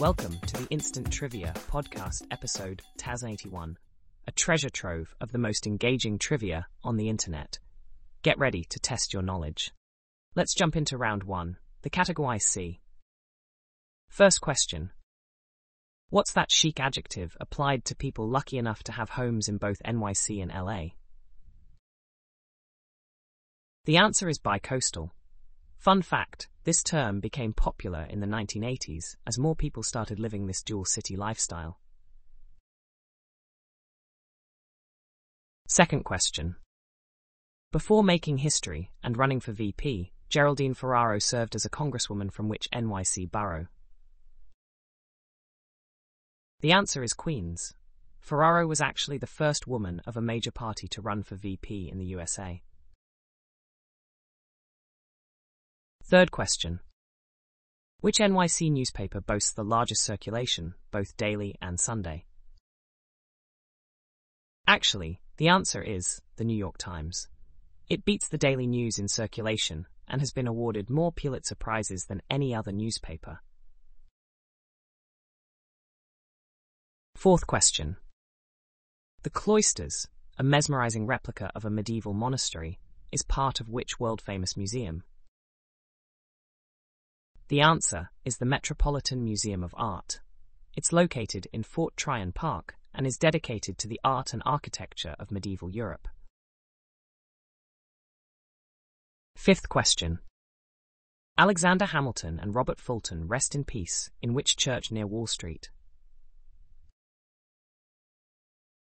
Welcome to the Instant Trivia podcast episode TAS81, a treasure trove of the most engaging trivia on the internet. Get ready to test your knowledge. Let's jump into round one, the category C. First question. What's that chic adjective applied to people lucky enough to have homes in both NYC and LA? The answer is bicoastal. Fun fact, this term became popular in the 1980s as more people started living this dual city lifestyle. Second question. Before making history and running for VP, Geraldine Ferraro served as a congresswoman from which NYC borough? The answer is Queens. Ferraro was actually the first woman of a major party to run for VP in the USA. Third question. Which NYC newspaper boasts the largest circulation, both daily and Sunday? Actually, the answer is the New York Times. It beats the Daily News in circulation and has been awarded more Pulitzer Prizes than any other newspaper. Fourth question. The Cloisters, a mesmerizing replica of a medieval monastery, is part of which world famous museum? The answer is the Metropolitan Museum of Art. It's located in Fort Tryon Park and is dedicated to the art and architecture of medieval Europe. Fifth question. Alexander Hamilton and Robert Fulton rest in peace in which church near Wall Street?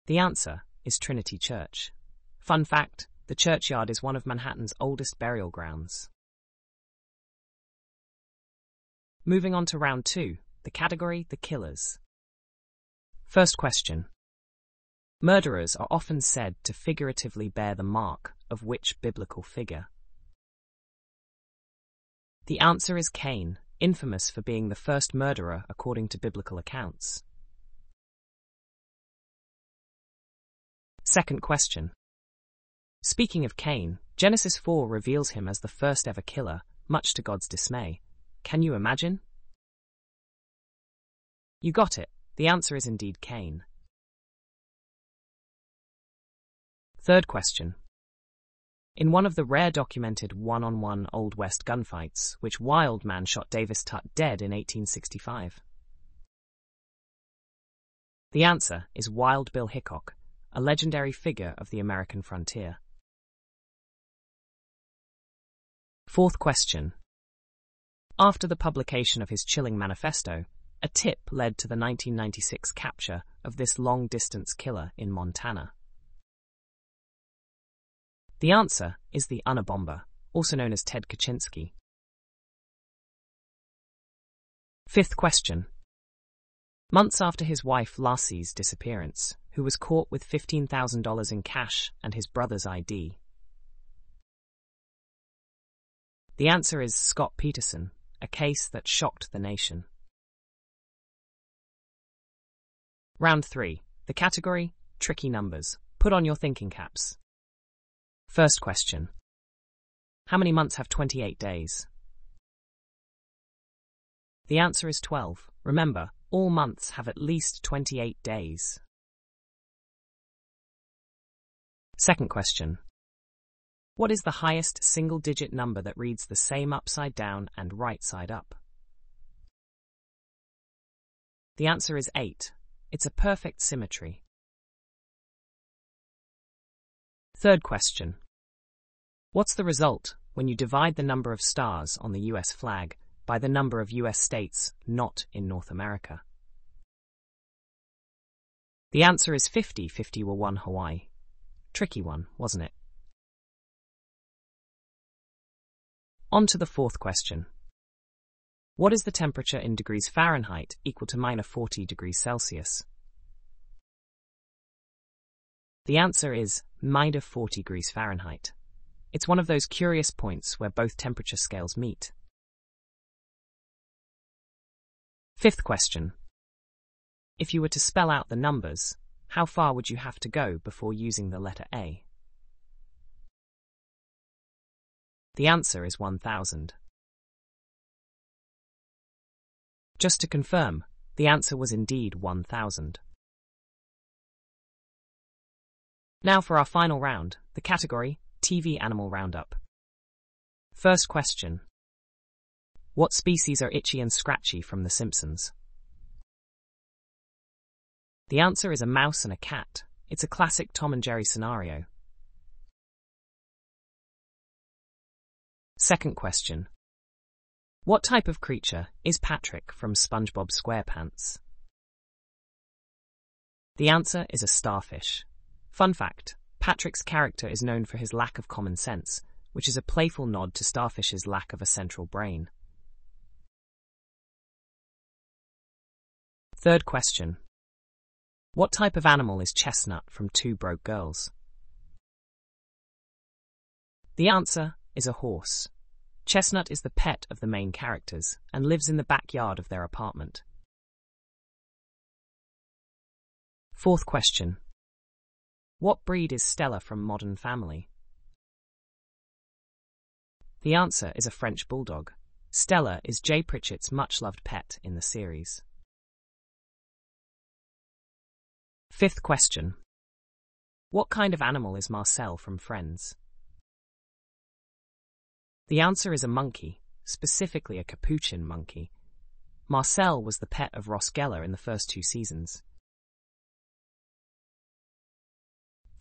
The answer is Trinity Church. Fun fact, the churchyard is one of Manhattan's oldest burial grounds. Moving on to round two, the category The Killers. First question. Murderers are often said to figuratively bear the mark of which biblical figure? The answer is Cain, infamous for being the first murderer according to biblical accounts. Second question. Speaking of Cain, Genesis 4 reveals him as the first ever killer, much to God's dismay. Can you imagine? You got it. The answer is indeed Cain. Third question. In one of the rare documented one-on-one Old West gunfights, which wild man shot Davis Tutt dead in 1865? The answer is Wild Bill Hickok, a legendary figure of the American frontier. Fourth question. After the publication of his chilling manifesto, a tip led to the 1996 capture of this long-distance killer in Montana. The answer is the Unabomber, also known as Ted Kaczynski. Fifth question. Months after his wife Laci's disappearance, who was caught with $15,000 in cash and his brother's ID. The answer is Scott Peterson, a case that shocked the nation. Round 3. The category Tricky Numbers. Put on your thinking caps. First question. How many months have 28 days? The answer is 12. Remember, all months have at least 28 days. Second question. What is the highest single digit number that reads the same upside down and right side up? The answer is 8. It's a perfect symmetry. Third question. What's the result when you divide the number of stars on the US flag by the number of US states not in North America? The answer is 50 50 were one Hawaii. Tricky one, wasn't it? On to the fourth question. What is the temperature in degrees Fahrenheit equal to minus 40 degrees Celsius? The answer is minus 40 degrees Fahrenheit. It's one of those curious points where both temperature scales meet. Fifth question. If you were to spell out the numbers, how far would you have to go before using the letter A? The answer is 1000. Just to confirm, The answer was indeed 1,000. Now for our final round, the category TV Animal Roundup. First question. What species are Itchy and Scratchy from The Simpsons? The answer is a mouse and a cat. It's a classic Tom and Jerry scenario. Second question. What type of creature is Patrick from SpongeBob SquarePants? The answer is a starfish. Fun fact, Patrick's character is known for his lack of common sense, which is a playful nod to starfish's lack of a central brain. Third question. What type of animal is Chestnut from Two Broke Girls? The answer is a horse. Chestnut is the pet of the main characters and lives in the backyard of their apartment. Fourth question. What breed is Stella from Modern Family? The answer is a French bulldog. Stella is Jay Pritchett's much-loved pet in the series. Fifth question. What kind of animal is Marcel from Friends? The answer is a monkey, specifically a capuchin monkey. Marcel was the pet of Ross Geller in the first two seasons.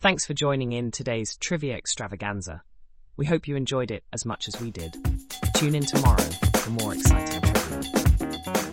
Thanks for joining in today's trivia extravaganza. We hope you enjoyed it as much as we did. Tune in tomorrow for more exciting trivia.